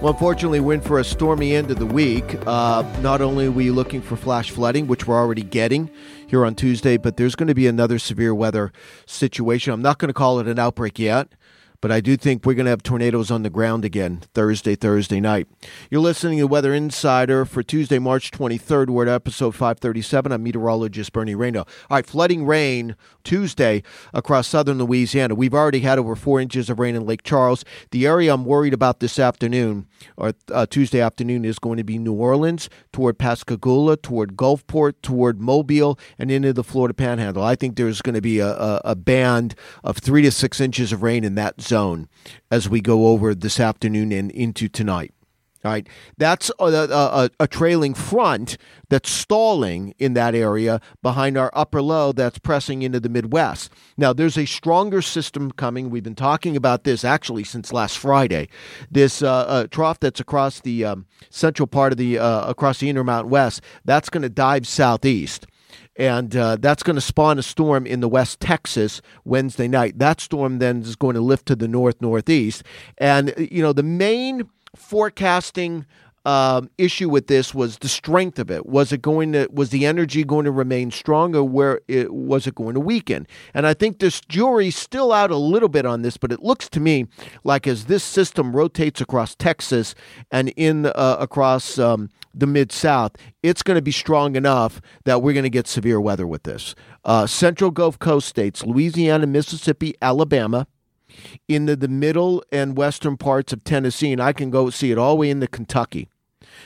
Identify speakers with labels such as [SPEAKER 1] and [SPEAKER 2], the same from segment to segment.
[SPEAKER 1] Well, unfortunately, we're in for a stormy end of the week. Uh, not only are we looking for flash flooding, which we're already getting here on Tuesday, but there's going to be another severe weather situation. I'm not going to call it an outbreak yet but I do think we're going to have tornadoes on the ground again Thursday, Thursday night. You're listening to Weather Insider for Tuesday, March 23rd. We're at episode 537. I'm meteorologist Bernie Rayno. All right, flooding rain Tuesday across southern Louisiana. We've already had over four inches of rain in Lake Charles. The area I'm worried about this afternoon, or uh, Tuesday afternoon, is going to be New Orleans, toward Pascagoula, toward Gulfport, toward Mobile, and into the Florida Panhandle. I think there's going to be a, a, a band of three to six inches of rain in that zone as we go over this afternoon and into tonight. All right, that's a, a, a, trailing front that's stalling in that area behind our upper low that's pressing into the Midwest. Now, there's a stronger system coming. We've been talking about this actually since last Friday. This uh, uh, trough that's across the um, central part of the uh, across the Intermountain West that's going to dive southeast and uh, that's going to spawn a storm in the West Texas Wednesday night. That storm then is going to lift to the north northeast, and you know the main forecasting um, issue with this was the strength of it. Was it going to was the energy going to remain strong, or where it, was it going to weaken? And I think this jury's still out a little bit on this, but it looks to me like as this system rotates across Texas and in uh, across um, the mid South, it's going to be strong enough that we're going to get severe weather with this. Uh, Central Gulf Coast states, Louisiana, Mississippi, Alabama, into the middle and western parts of Tennessee, and I can go see it all the way into Kentucky.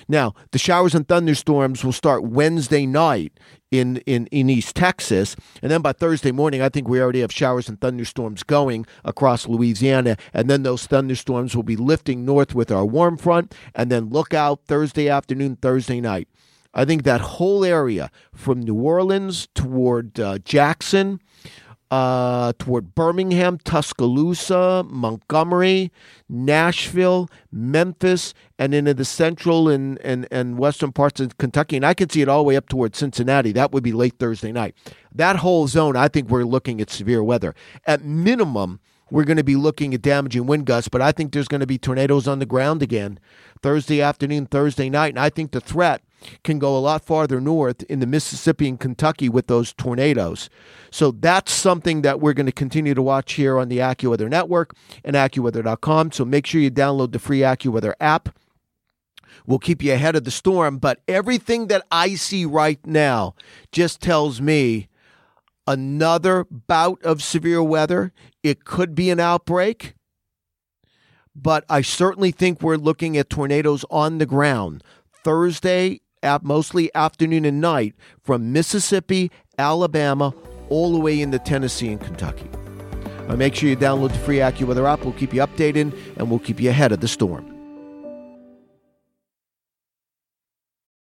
[SPEAKER 1] Now, the showers and thunderstorms will start Wednesday night in, in, in East Texas. And then by Thursday morning, I think we already have showers and thunderstorms going across Louisiana. And then those thunderstorms will be lifting north with our warm front. And then look out Thursday afternoon, Thursday night. I think that whole area from New Orleans toward uh, Jackson, uh, toward Birmingham, Tuscaloosa, Montgomery, Nashville, Memphis, and into the central and, and, and western parts of Kentucky. And I can see it all the way up toward Cincinnati. That would be late Thursday night. That whole zone, I think we're looking at severe weather. At minimum, we're going to be looking at damaging wind gusts, but I think there's going to be tornadoes on the ground again Thursday afternoon, Thursday night. And I think the threat can go a lot farther north in the Mississippi and Kentucky with those tornadoes. So that's something that we're going to continue to watch here on the AccuWeather Network and AccuWeather.com. So make sure you download the free AccuWeather app. We'll keep you ahead of the storm, but everything that I see right now just tells me another bout of severe weather. It could be an outbreak, but I certainly think we're looking at tornadoes on the ground Thursday mostly afternoon and night from Mississippi, Alabama, all the way into Tennessee and Kentucky. Make sure you download the free AccuWeather app. We'll keep you updated and we'll keep you ahead of the storm.